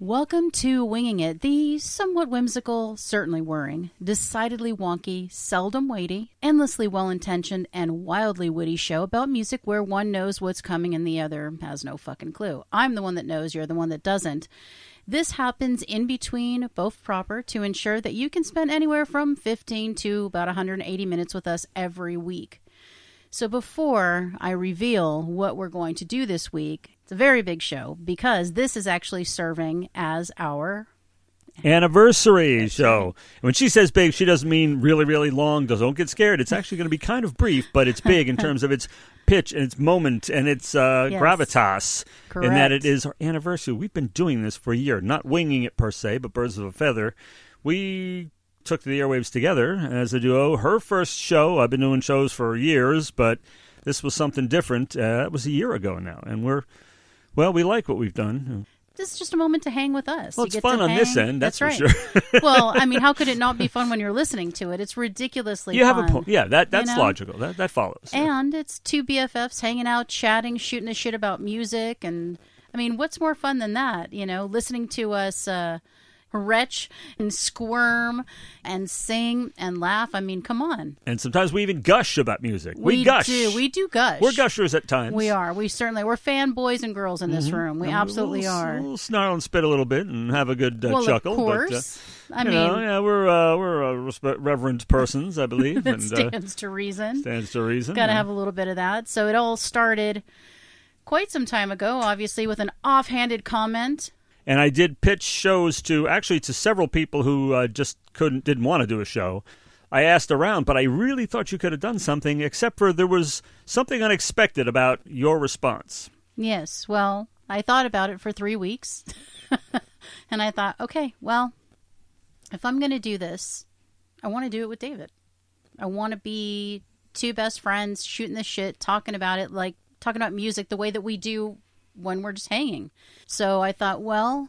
Welcome to Winging It, the somewhat whimsical, certainly worrying, decidedly wonky, seldom weighty, endlessly well intentioned, and wildly witty show about music where one knows what's coming and the other has no fucking clue. I'm the one that knows, you're the one that doesn't. This happens in between, both proper, to ensure that you can spend anywhere from 15 to about 180 minutes with us every week. So before I reveal what we're going to do this week, it's a very big show because this is actually serving as our anniversary show. When she says big, she doesn't mean really, really long. Don't get scared. It's actually going to be kind of brief, but it's big in terms of its pitch and its moment and its uh, Yes. gravitas. Correct. In that it is our anniversary. We've been doing this for a year, not winging it per se, but birds of a feather. We took to the airwaves together as a duo. Her first show. I've been doing shows for years, but this was something different. Uh, it was a year ago now, and we're well. We like what we've done. this is just a moment to hang with us. Well, You it's fun on this end, that's, right. for sure. well, I mean, how could it not be fun when you're listening to it? It's ridiculously you have fun. a point. Yeah, that that's know? logical. That that follows. And it's two BFFs hanging out, chatting, shooting the shit about music. And I mean, what's more fun than that? You know, listening to us uh, retch and squirm and sing and laugh. I mean, come on. And sometimes we even gush about music. We, We gush. do. We do gush. We're gushers at times. We are. We certainly. We're fanboys and girls in this room. We And absolutely we'll, are. We'll snarl and spit a little bit and have a good uh, well, chuckle. of But, uh, course. I mean, know, yeah, we're uh, we're uh, reverent persons, I believe, that and stands uh, to reason. stands to reason. Got to have a little bit of that. So it all started quite some time ago, obviously, with an offhanded comment. And I did pitch shows to actually to several people who uh, just couldn't didn't want to do a show. I asked around, but I really thought you could have done something, except for there was something unexpected about your response. Yes, well, I thought about it for three weeks. and I thought, okay, well, if I'm going to do this, I want to do it with David. I want to be two best friends shooting the shit, talking about it, like talking about music the way that we do when we're just hanging. So I thought, well,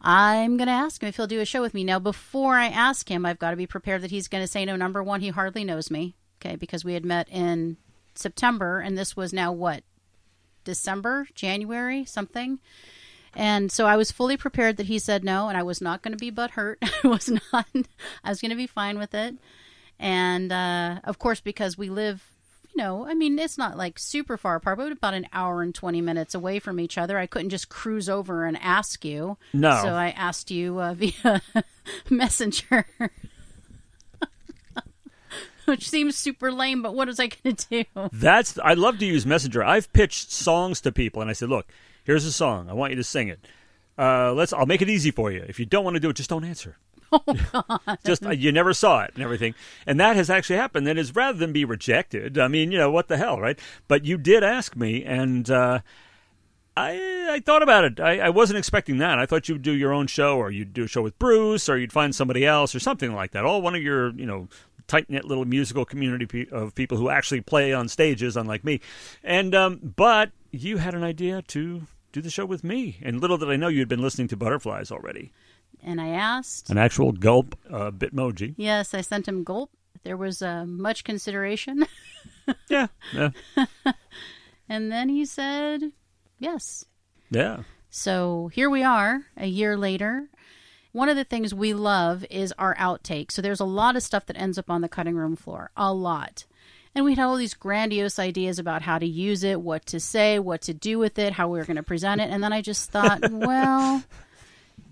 I'm going to ask him if he'll do a show with me. Now, before I ask him, I've got to be prepared that he's going to say no. Number one, he hardly knows me, okay, because we had met in September, and this was now what? December, January, something. And so I was fully prepared that he said no, and I was not going to be butthurt. I was not. I was going to be fine with it. And uh, of course, because we live, know, I mean, it's not like super far apart, but about an hour and twenty minutes away from each other. I couldn't just cruise over and ask you. No. So I asked you uh, via messenger. Which seems super lame, but what was I going to do? That's I love to use Messenger. I've pitched songs to people, and I said, "Look, here's a song. I want you to sing it. Uh, let's. I'll make it easy for you. If you don't want to do it, just don't answer. Oh God! just uh, you never saw it and everything and that has actually happened that is rather than be rejected i mean you know what the hell right but you did ask me and uh I, I thought about it. I, I wasn't expecting that. I thought you'd do your own show, or you'd do a show with Bruce, or you'd find somebody else, or something like that. All one of your, you know, tight knit little musical community of people who actually play on stages, unlike me. And um, but you had an idea to do the show with me, and little did I know you had been listening to Butterflies already. And I asked. An actual gulp uh, bitmoji. Yes, I sent him gulp. There was uh, much consideration. Yeah, yeah, and then he said yes. yeah. So here we are, a year later. One of the things we love is our outtake. So there's a lot of stuff that ends up on the cutting room floor. A lot. And we had all these grandiose ideas about how to use it, what to say, what to do with it, how we were going to present it. And then I just thought, well,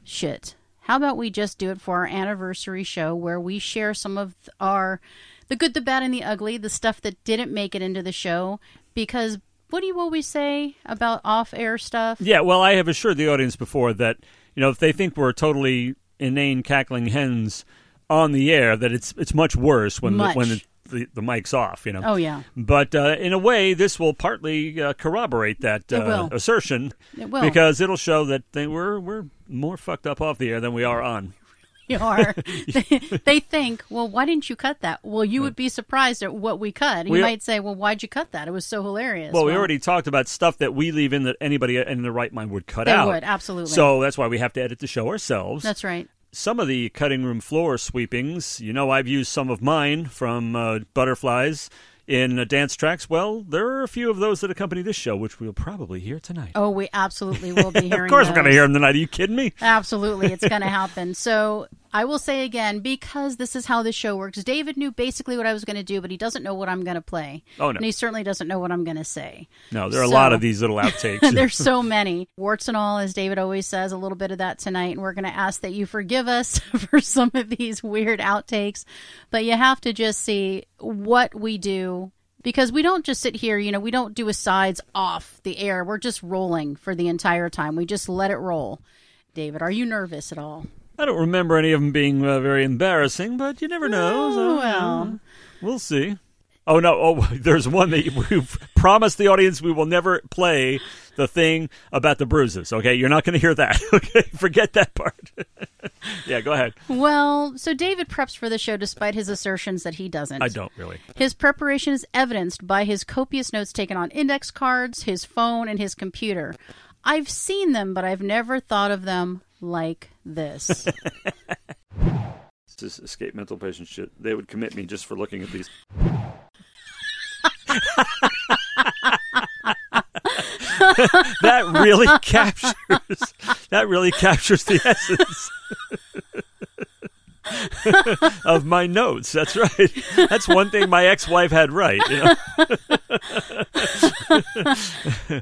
shit. How about we just do it for our anniversary show where we share some of our the good, the bad, and the ugly, the stuff that didn't make it into the show? Because what do you always say about off air stuff? Yeah, well, I have assured the audience before that you know if they think we're totally inane cackling hens on the air, that it's it's much worse when Much. the, when the, the, the mic's off. You know. Oh, yeah. But uh, in a way, this will partly uh, corroborate that It uh, will. assertion It will. because it'll show that they, we're we're more fucked up off the air than we are on. you are. they, think, well, why didn't you cut that? Well, you would be surprised at what we cut. And We- you might say, well, why'd you cut that? It was so hilarious. Well, we already talked about stuff that we leave in that anybody in their right mind would cut They out. would, absolutely. So that's why we have to edit the show ourselves. That's right. some of the cutting room floor sweepings, you know, I've used some of mine from uh, Butterflies. In uh, dance tracks, well, there are a few of those that accompany this show, which we'll probably hear tonight. Oh, we absolutely will be hearing. of course, we're going to hear them tonight. Are you kidding me? Absolutely, it's going to happen. So I will say again, because this is how the show works. David knew basically what I was going to do, but he doesn't know what I'm going to play. Oh, no. and he certainly doesn't know what I'm going to say. No, there are a lot of these little outtakes. There's so many warts and all, as David always says. A little bit of that tonight, and we're going to ask that you forgive us for some of these weird outtakes. But you have to just see what we do because we don't just sit here. You know, we don't do asides off the air. We're just rolling for the entire time. We just let it roll. David, are you nervous at all? I don't remember any of them being uh, very embarrassing, but you never know. so, Oh, well. We'll see. Oh no! Oh, there's one that we've promised the audience we will never play the thing about the bruises. Okay, you're not going to hear that. Okay, forget that part. yeah, go ahead. Well, so David preps for the show despite his assertions that he doesn't. I don't really. His preparation is evidenced by his copious notes taken on index cards, his phone, and his computer. I've seen them, but I've never thought of them like this. this is escape mental patient shit. They would commit me just for looking at these. that really captures. That really captures the essence. of my notes. That's right. That's one thing my ex-wife had right. You know?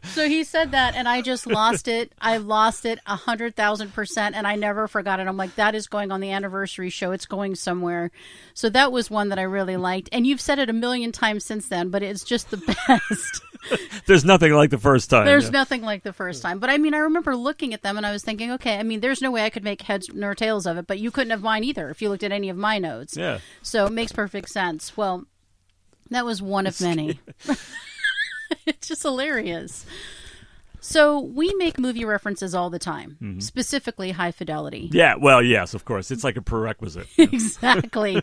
so he said that, and I just lost it. I lost it a hundred thousand percent, and I never forgot it. I'm like, that is going on the anniversary show. It's going somewhere. So that was one that I really liked, and you've said it a million times since then, but it's just the best. There's nothing like the first time. There's yeah. nothing like the first time. But I mean, I remember looking at them and I was thinking, okay, I mean, there's no way I could make heads nor tails of it, but you couldn't have mine either if you looked at any of my notes. Yeah. So it makes perfect sense. Well, that was one of many. it's just hilarious. So we make movie references all the time, mm-hmm. specifically high fidelity. Yeah, well, yes, of course. It's like a prerequisite. exactly.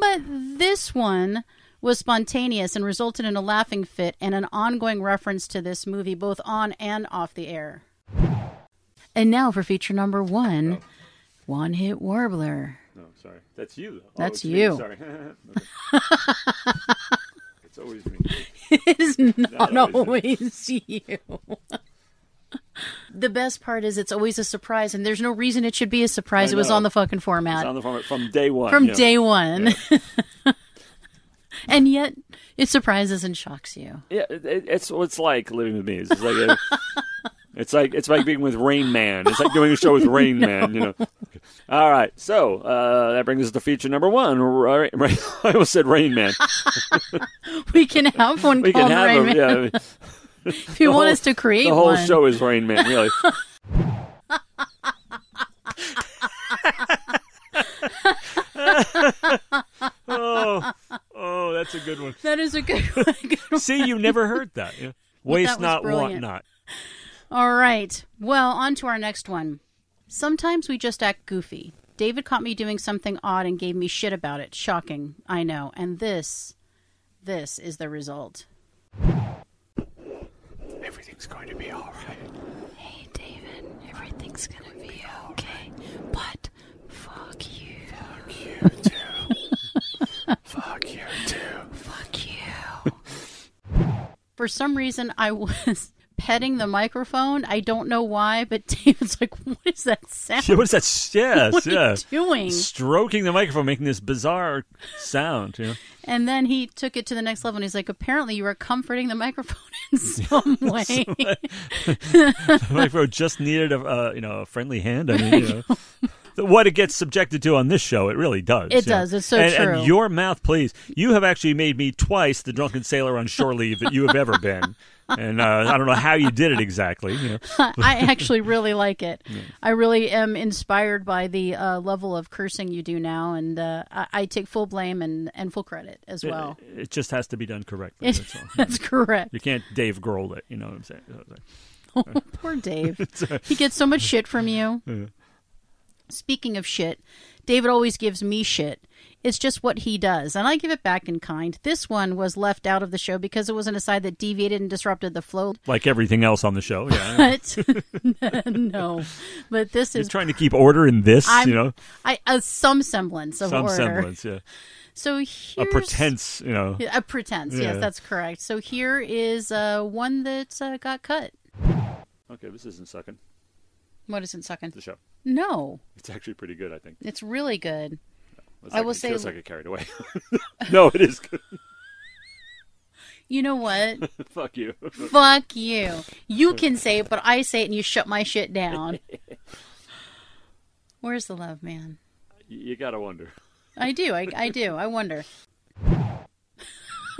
but this one was spontaneous and resulted in a laughing fit and an ongoing reference to this movie, both on and off the air. And now for feature number one oh. One Hit Warbler. No, sorry. That's you. though. That's oh, me. you. Sorry. it's always me. It is not always always you. The best part is it's always a surprise, and there's no reason it should be a surprise. It was on the fucking It's format. on the format from day one. from yeah. day one. and yet it surprises and shocks you. Yeah, it, it- it's what it's like living with me. It's like a, it's like it's like being with Rain Man. It's like doing a show with Rain Man. You know. All right, so uh, that brings us to feature number one. Right, right, I almost said Rain Man. We can have one We can have Rain. Man Yeah, if you the want whole- us to create the whole one. show is Rain Man. Really. That's a good one. That is a good one. Good one. See, you never heard that. Yeah. Waste that was not, want not. All right. Well, on to our next one. Sometimes we just act goofy. David caught me doing something odd and gave me shit about it. Shocking, I know. And this, this is the result. Everything's going to be all right. Hey, David, everything's gonna be okay. But fuck you. Fuck you too. Fuck you too. Fuck you. For some reason, I was petting the microphone. I don't know why, but David's like, "What is that sound? Yeah, what is that? Yes, what are yeah. you doing?" Stroking the microphone, making this bizarre sound. You know? And then he took it to the next level, and he's like, "Apparently, you were comforting the microphone in some way." the microphone just needed a uh, you know a friendly hand. I mean, you know. What it gets subjected to on this show, it really does. It does. It's so and, true. And your mouth, please. You have actually made me twice the drunken sailor on shore leave that you have ever been. And uh, I don't know how you did it exactly. You know. I actually really like it. I really am inspired by the uh, level of cursing you do now, and uh, I, I take full blame and, and full credit as well. It, it just has to be done correctly. It- That's that's correct. You can't Dave Grohl it. You know what I'm saying? Oh, Poor Dave. he gets so much shit from you. Speaking of shit, David always gives me shit. It's just what he does, and I give it back in kind. This one was left out of the show because it was an aside that deviated and disrupted the flow. Like everything else on the show. Yeah. But no, but this He's is trying to keep order in this. I'm, you know, I uh, some semblance of order. some order. semblance. Yeah. So here's, a pretense, you know. A pretense. Yeah. Yes, that's correct. So here is uh, one that uh, got cut. Okay, this isn't sucking. What is it, sucking? The show. No, It's actually pretty good, I think. it's really good. I will say- let's not get carried away. no, it is good. You know what? Fuck you. Fuck you. You can say it, but I say it and you shut my shit down. Where's the love, man? you you gotta wonder. I do. I, I do. I wonder.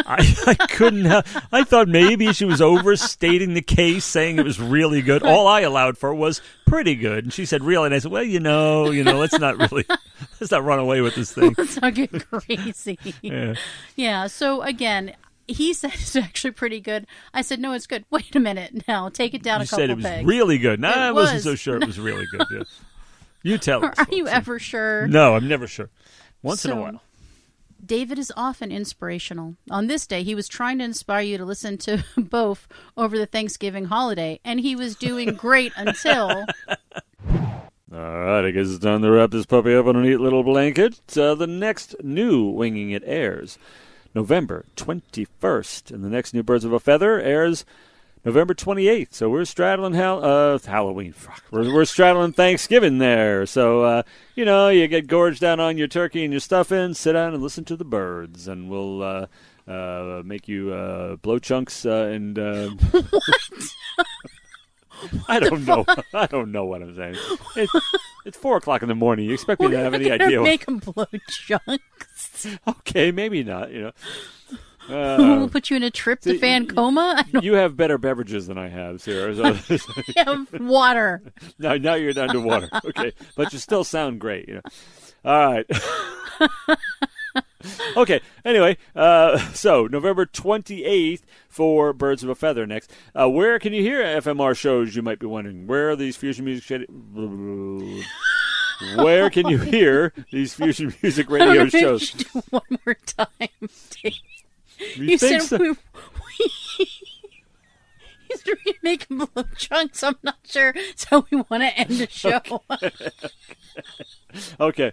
I, I couldn't have. I thought maybe she was overstating the case, saying it was really good. All I allowed for was pretty good, and she said really. And I said, well, you know, you know, let's not really, let's not run away with this thing. Let's not get crazy. Yeah. Yeah. So again, he said it's actually pretty good. I said, no, it's good. Wait a minute. Now take it down You a couple said it was pegs. really good. Nah, I wasn't so sure it was really good. Yeah. You tell us. Are you ever sure? No, I'm never sure. Once in a while. David is often inspirational. On this day, he was trying to inspire you to listen to both over the Thanksgiving holiday, and he was doing great until. All right, I guess it's time to wrap this puppy up in a neat little blanket. Uh, the next new Winging It airs November 21st, and the next new Birds of a Feather airs November 28th. So we're straddling Hal- uh, Halloween. Fuck. We're, we're straddling Thanksgiving there. So, uh, you know, you get gorged down on your turkey and your stuffing, sit down and listen to the birds, and we'll. Uh, uh, make you uh, blow chunks uh, and uh, I don't know. I don't know what I'm saying. It's, it's four o'clock in the morning. You expect me to have any idea? Make him blow chunks. okay, maybe not. You know, we'll uh, put you in a tryptophan coma. You have better beverages than I have, Sarah. So have water. now, now you're down to water. Okay, but you still sound great. You know. All right. okay. Anyway, uh, so November 28th for Birds of a Feather next. Uh, where can you hear FMR shows? You might be wondering. Where are these fusion music? Shed- Where can you hear these fusion music I radio shows? do one more time. Dave. You, said so? we. we you said we make him blow chunks. I'm not sure. So we want to end the show. Okay.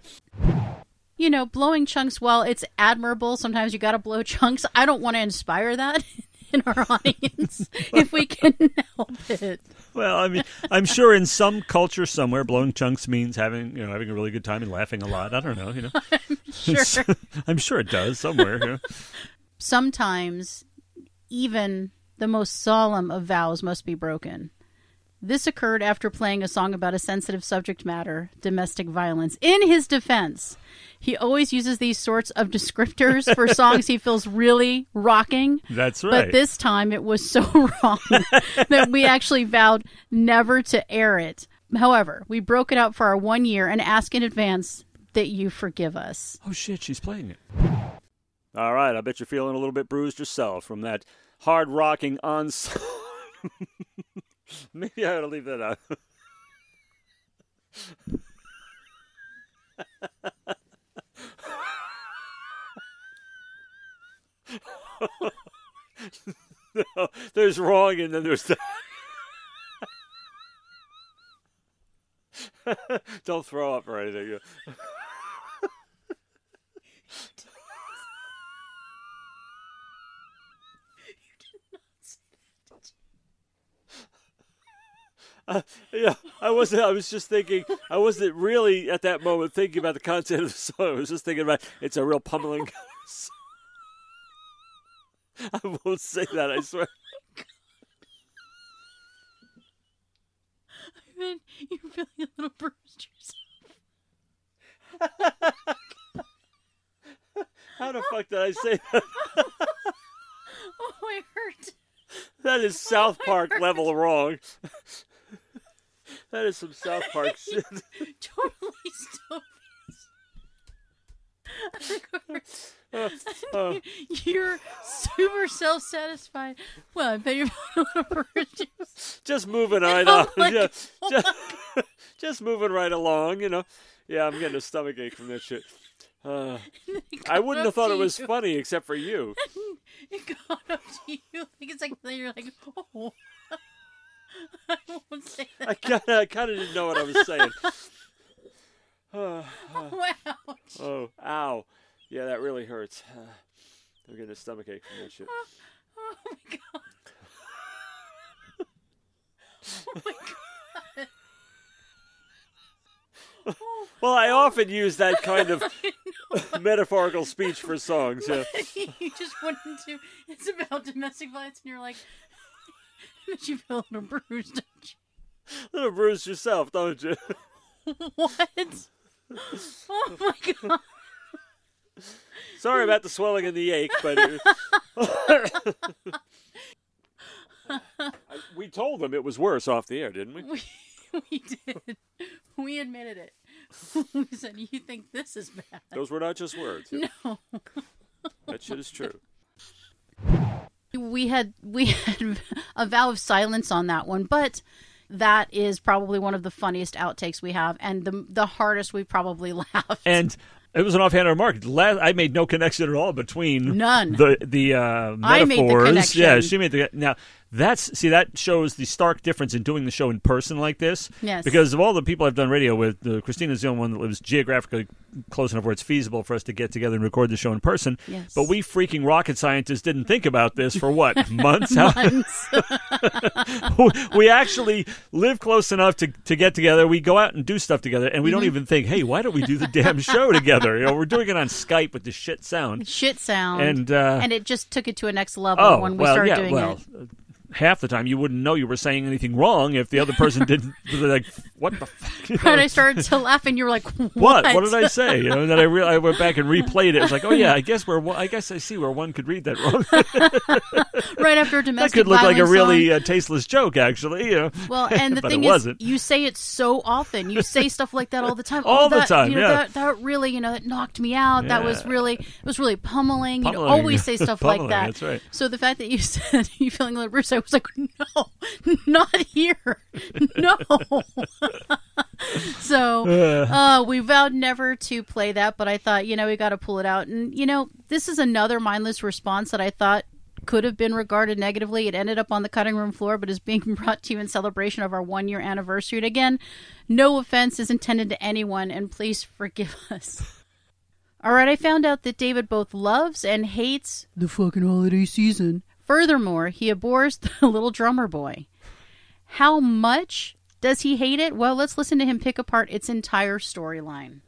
you know, blowing chunks, while it's admirable, sometimes you got to blow chunks. I don't want to inspire that in our audience if we can help it. Well, I mean, I'm sure in some culture somewhere, blowing chunks means having you know having a really good time and laughing a lot. I don't know. You know, I'm Sure. I'm sure it does somewhere. You know? Sometimes even the most solemn of vows must be broken. This occurred after playing a song about a sensitive subject matter, domestic violence. In his defense, he always uses these sorts of descriptors for songs he feels really rocking. That's right. But this time it was so wrong that we actually vowed never to air it. However, we broke it out for our one year and ask in advance that you forgive us. Oh shit, she's playing it. All right, I bet you're feeling a little bit bruised yourself from that hard rocking on. Maybe I ought to leave that out. no, there's wrong and then there's that. Don't throw up or anything. Uh, yeah, I wasn't. I was just thinking. I wasn't really at that moment thinking about the content of the song. I was just thinking about it's a real pummeling. I won't say that. I swear. I mean, you're feeling a little bruised yourself. How the fuck did I say that? Oh, I hurt. That is South Park level wrong. That is some South Park shit. Totally stupid. Uh, uh, You're super self satisfied. Well, I bet you're feeling a little bruised. just moving right Oh on. my Yeah, just, just moving right along. You know. Yeah, I'm getting a stomach ache from that shit. Uh, I wouldn't have thought it was funny except for you. It got up to you. Like it's like then you're like, oh. I won't say I that. kind of, I kind of didn't know what I was saying. Uh, Wow. oh, ow. Yeah, that really hurts. I'm getting a stomach ache from that shit. Oh my god. Oh my god. Oh, Well, I often use that kind of metaphorical speech for songs. Yeah. you just went into it's about domestic violence and you're like you feel a little bruised, don't Little bruised yourself, don't you? you? What? Oh my god. Sorry about the swelling and the ache, but we told them it was worse off the air, didn't we? We, we did. We admitted it. We said, You think this is bad? Those were not just words. No. That shit is true. We had we had a vow of silence on that one, but that is probably one of the funniest outtakes we have, and the the hardest we probably laughed. And it was an offhand remark. I made no connection at all between None. the the uh, I made the metaphors. connection. Yeah, she made the now. That's see that shows the stark difference in doing the show in person like this. Yes. Because of all the people I've done radio with, uh, Christina's the only one that lives geographically close enough where it's feasible for us to get together and record the show in person. Yes. But we freaking rocket scientists didn't think about this for what months? Months. we actually live close enough to, to get together. We go out and do stuff together, and we Mm-hmm. don't even think, hey, why don't we do the damn show together? You know, we're doing it on Skype with the shit sound. Shit sound. And, uh, and it just took it to a next level Oh, when we well, started yeah, doing well, it. Half the time you wouldn't know you were saying anything wrong if the other person didn't. like, what the fuck? You know? And I started to laugh, and you were like, "What? What? What did I say? You know, and then I, re- I went back and replayed it. It was like, oh yeah, I guess where one- I guess I see where one could read that wrong. right after a that could look like a really uh, tasteless joke, actually. You know. Well, and the thing is, wasn't. you say it so often. You say stuff like that all the time. All oh, the that, time, You know, yeah. that, that really, you know, that knocked me out. That was really, it was really pummeling. You know, always say stuff like that. that's right. So the fact that you said you feeling a little bruised, I was like, no, not here, no. so uh, we vowed never to play that, but I thought, you know, we got to pull it out. And you know, this is another mindless response that I thought could have been regarded negatively. It ended up on the cutting room floor, but is being brought to you in celebration of our one year anniversary. And again, no offense is intended to anyone, and please forgive us. All right, I found out that David both loves and hates the fucking holiday season. Furthermore, he abhors the little drummer boy. How much does he hate it? Well, let's listen to him pick apart its entire storyline.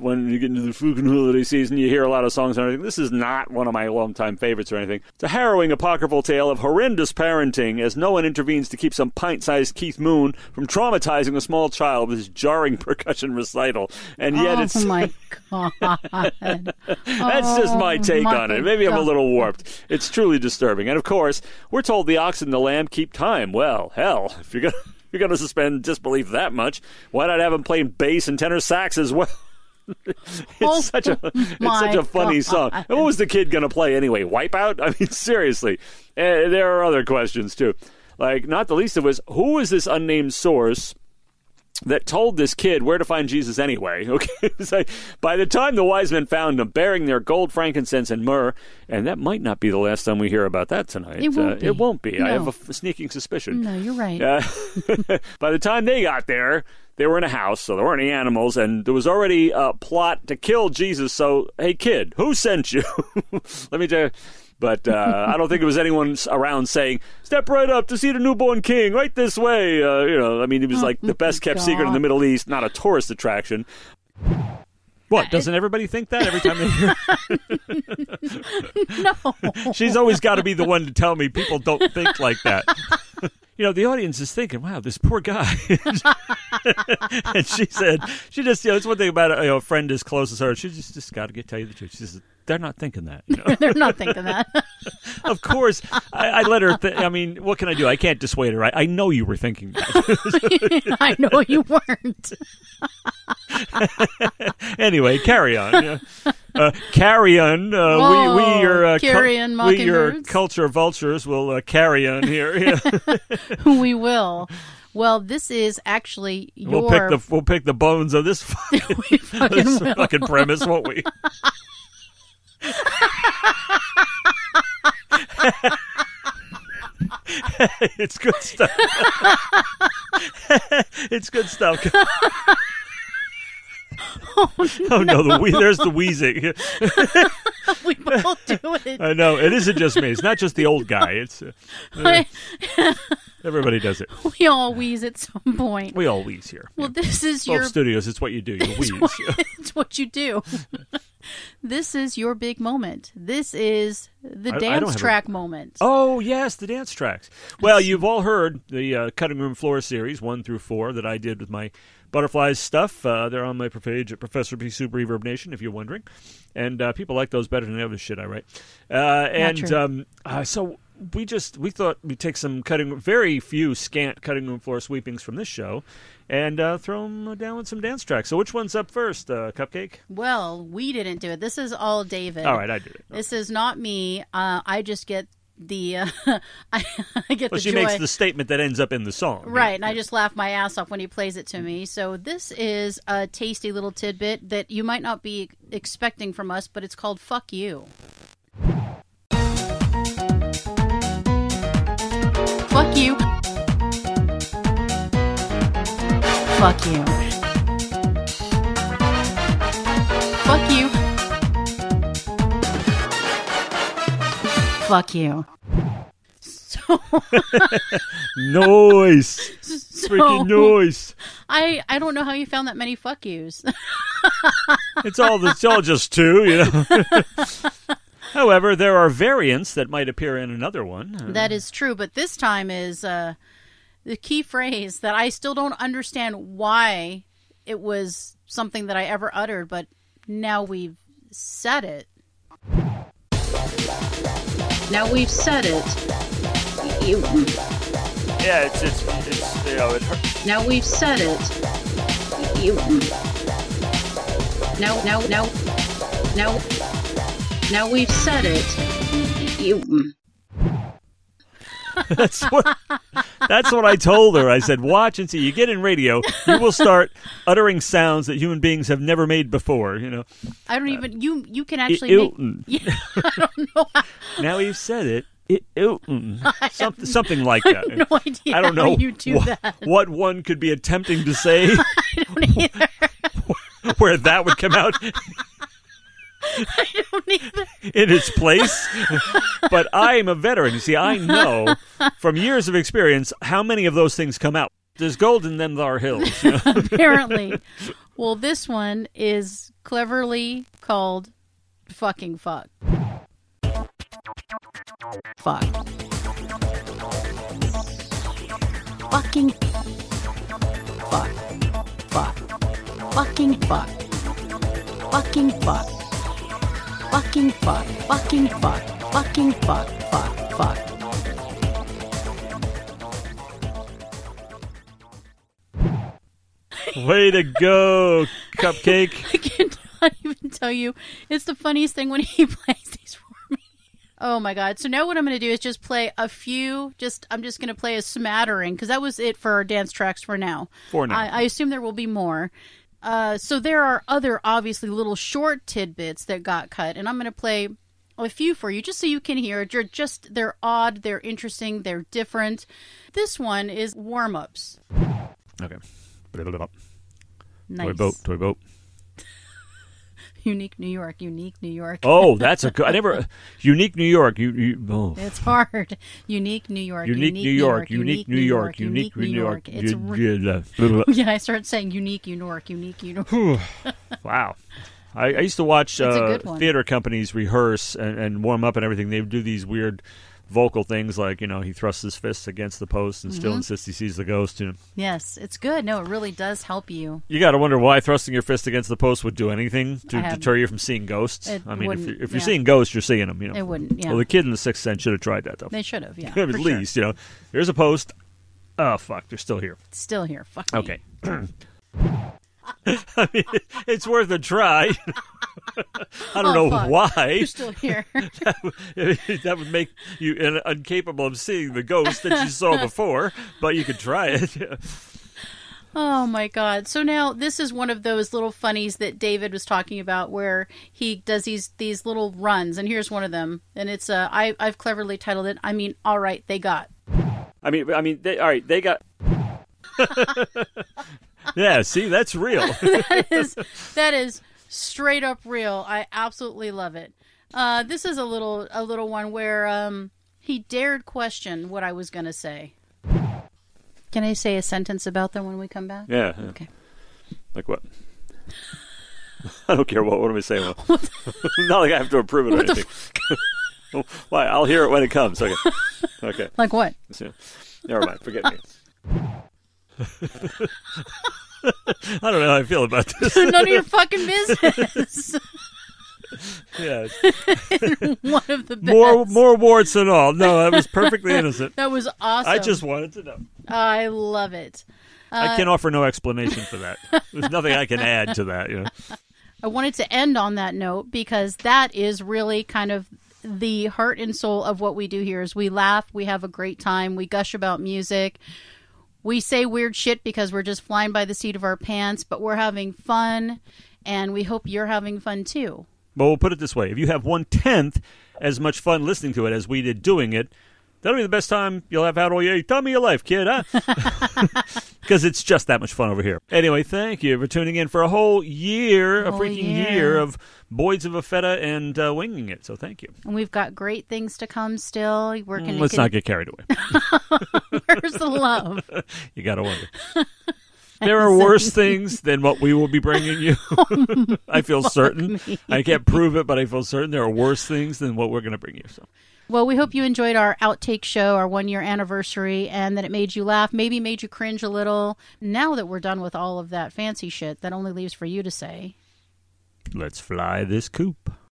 When you get into the fucking holiday season, you hear a lot of songs and everything. This is not one of my longtime favorites or anything. It's a harrowing apocryphal tale of horrendous parenting as no one intervenes to keep some pint-sized Keith Moon from traumatizing a small child with his jarring percussion recital. And yet it's. oh it's my god! That's just my Oh, take my on it. Maybe I'm a little warped. It's truly disturbing. And of course, we're told the ox and the lamb keep time. Well, hell, if you're gonna you're gonna suspend disbelief that much, why not have him playing bass and tenor sax as well? It's Oh, such a it's such a funny God. song. And what was the kid gonna play anyway? Wipeout? I mean, seriously. Uh, there are other questions too. Like, not the least of which, who is this unnamed source that told this kid where to find Jesus anyway. Okay, by the time the wise men found him, bearing their gold, frankincense, and myrrh, and that might not be the last time we hear about that tonight. It won't Uh, be. It won't be. I No. have a f- sneaking suspicion. No, you're right. Uh, by the time they got there, they were in a house, so there weren't any animals, and there was already a plot to kill Jesus. So, hey, kid, who sent you? Let me tell you. But uh, I don't think it was anyone around saying, "Step right up to see the newborn king, right this way." Uh, you know, I mean, it was like the best kept secret in the Middle East, not a tourist attraction. What doesn't everybody think that every time they hear? No, She's always got to be the one to tell me people don't think like that. You know, the audience is thinking, "Wow, this poor guy." and she said, "She just, you know, it's one thing about a, you know, a friend as close as her. She just, just got to get tell you the truth. She says they're not thinking that. You know? they're not thinking that. of course, I, I let her. Th- I mean, what can I do? I can't dissuade her. I, I know you were thinking that. I know you weren't. anyway, carry on. Yeah. Uh, carry on. Uh, Whoa, we, we, your, uh, carry on, we, your culture vultures will uh, carry on here. Yeah. we will. Well, this is actually your. We'll pick the we'll pick the bones of this, we fucking this fucking premise, won't we? it's good stuff. it's good stuff. oh no, the wee- there's the wheezing. we both do it. I know it isn't just me. It's not just the old guy. It's uh, everybody does it. we all wheeze at some point. We all wheeze here. Well, this is Both your studios. It's what you do. You wheeze. what, it's what you do. this is your big moment. This is the I- I dance a- track moment. Oh yes, the dance tracks. Well, you've all heard the uh, cutting room floor series one through four that I did with my butterflies stuff. Uh, they're on my page at Professor P Super Reverb Nation, if you're wondering. And uh, people like those better than the other shit I write. Uh, and um, uh, so we just we thought we'd take some cutting, very few scant cutting room floor sweepings from this show, and uh, throw them down with some dance tracks. So which one's up first, uh, Cupcake? Well, we didn't do it. This is all David. All right, I did it. This is not me. Uh, I just get the uh, I, I get Well, the she joy. makes the statement that ends up in the song. Right, and I just laugh my ass off when he plays it to me. So this is a tasty little tidbit that you might not be expecting from us, but it's called "fuck you." Fuck you. Fuck you. Fuck you. So, Noise, freaking noise. I I don't know how you found that many fuck yous. It's all it's all just two, you know. However, there are variants that might appear in another one. Uh, that is true, but this time is uh, the key phrase that I still don't understand why it was something that I ever uttered, but now we've said it. Now we've said it. You, yeah, it's it's it's you know it hurt. now we've said it. You, now now now now now we've said it. You. That's what that's what I told her. I said, "Watch and see. You get in radio, you will start uttering sounds that human beings have never made before." You know, I don't even you. You can actually Ew. make. Yeah, I don't know. How, now you've said it. It, something, something like that. I no idea. I don't how know you do wha- that. what one could be attempting to say I don't either. where that would come out I don't either. in its place. but I'm a veteran. You see, I know from years of experience how many of those things come out. There's gold in them thar hills. you know? Apparently, well, this one is cleverly called "fucking fuck." Fuck. Fucking fuck. Fuck. Fucking fuck. Fucking fuck. Fucking fuck. Fucking fuck. Fucking fuck. Fuck. Fuck. Way to go, Cupcake. I cannot even tell you. It's the funniest thing when he plays these for me. Oh my god. So now what I'm going to do is just play a few just I'm just going to play a smattering cuz that was it for our dance tracks for now. For now. I, I assume there will be more. Uh, so there are other obviously little short tidbits that got cut and I'm going to play a few for you just so you can hear. They're just they're odd, they're interesting, they're different. This one is warm-ups. Okay. Nice. Toy boat, toy boat. Unique New York, unique New York. Oh, that's a good. I never. Unique New York. You. you oh. It's hard. Unique New York. Unique New York. Unique New York. Unique New York. It's re- yeah. I started saying unique New York. Unique New York. Wow. I, I used to watch uh, theater companies rehearse and, and warm up and everything. They would do these weird vocal things like, you know, he thrusts his fists against the post and Mm-hmm. still insists he sees the ghost. You know, Yes, it's good. No, it really does help you. you got to wonder why thrusting your fist against the post would do anything to have- deter you from seeing ghosts. I mean, if you're, if you're yeah. seeing ghosts, you're seeing them. You know, It wouldn't. Yeah, Well, the kid in the Sixth Sense should have tried that though. they should have. Yeah, At for sure. least, you know, here's a post. Oh fuck, they're still here. Still here. Fuck. Okay. I mean, it's worth a try. I don't Oh, know fuck. why. You're still here. that would make you in- incapable of seeing the ghost that you saw before, but you could try it. Oh my god. So now this is one of those little funnies that David was talking about where he does these these little runs and here's one of them and it's uh I I've cleverly titled it I mean all right they got. I mean, I mean, they, all right, they got. Yeah, see, that's real. that is that is straight up real. I absolutely love it. Uh, this is a little a little one where um, he dared question what I was going to say. Can I say a sentence about them when we come back? yeah. yeah. Okay. Like what? I don't care what. What am I saying? Not like I have to approve it or What anything. Why? I'll hear it when it comes. Okay. Okay. Like what? Never mind. Forget me. I don't know how I feel about this. None of your fucking business. yeah. one of the best. More more warts and all. No, that was perfectly innocent. That was awesome. I just wanted to know. I love it. I uh, can offer no explanation for that. There's nothing I can add to that. You know. I wanted to end on that note because that is really kind of the heart and soul of what we do here is we laugh, we have a great time, we gush about music. We say weird shit because we're just flying by the seat of our pants, but we're having fun and we hope you're having fun too. But we'll put it this way: if you have one tenth as much fun listening to it as we did doing it, that'll be the best time you'll have had all year. Tell me your life, kid, huh? Because it's just that much fun over here. Anyway, thank you for tuning in for a whole year, a Whole freaking year. year of Boyd's of a Feta and uh, winging it. So thank you. And we've got great things to come still. We're going Let's not get carried away. Where's the love? You got to wonder. There are worse things than what we will be bringing you. Oh, I feel certain. I can't prove it, but I feel certain there are worse things than what we're going to bring you. So. Well, we hope you enjoyed our outtake show, our one year anniversary, and that it made you laugh, maybe made you cringe a little. Now that we're done with all of that fancy shit, that only leaves for you to say. Let's fly this coop.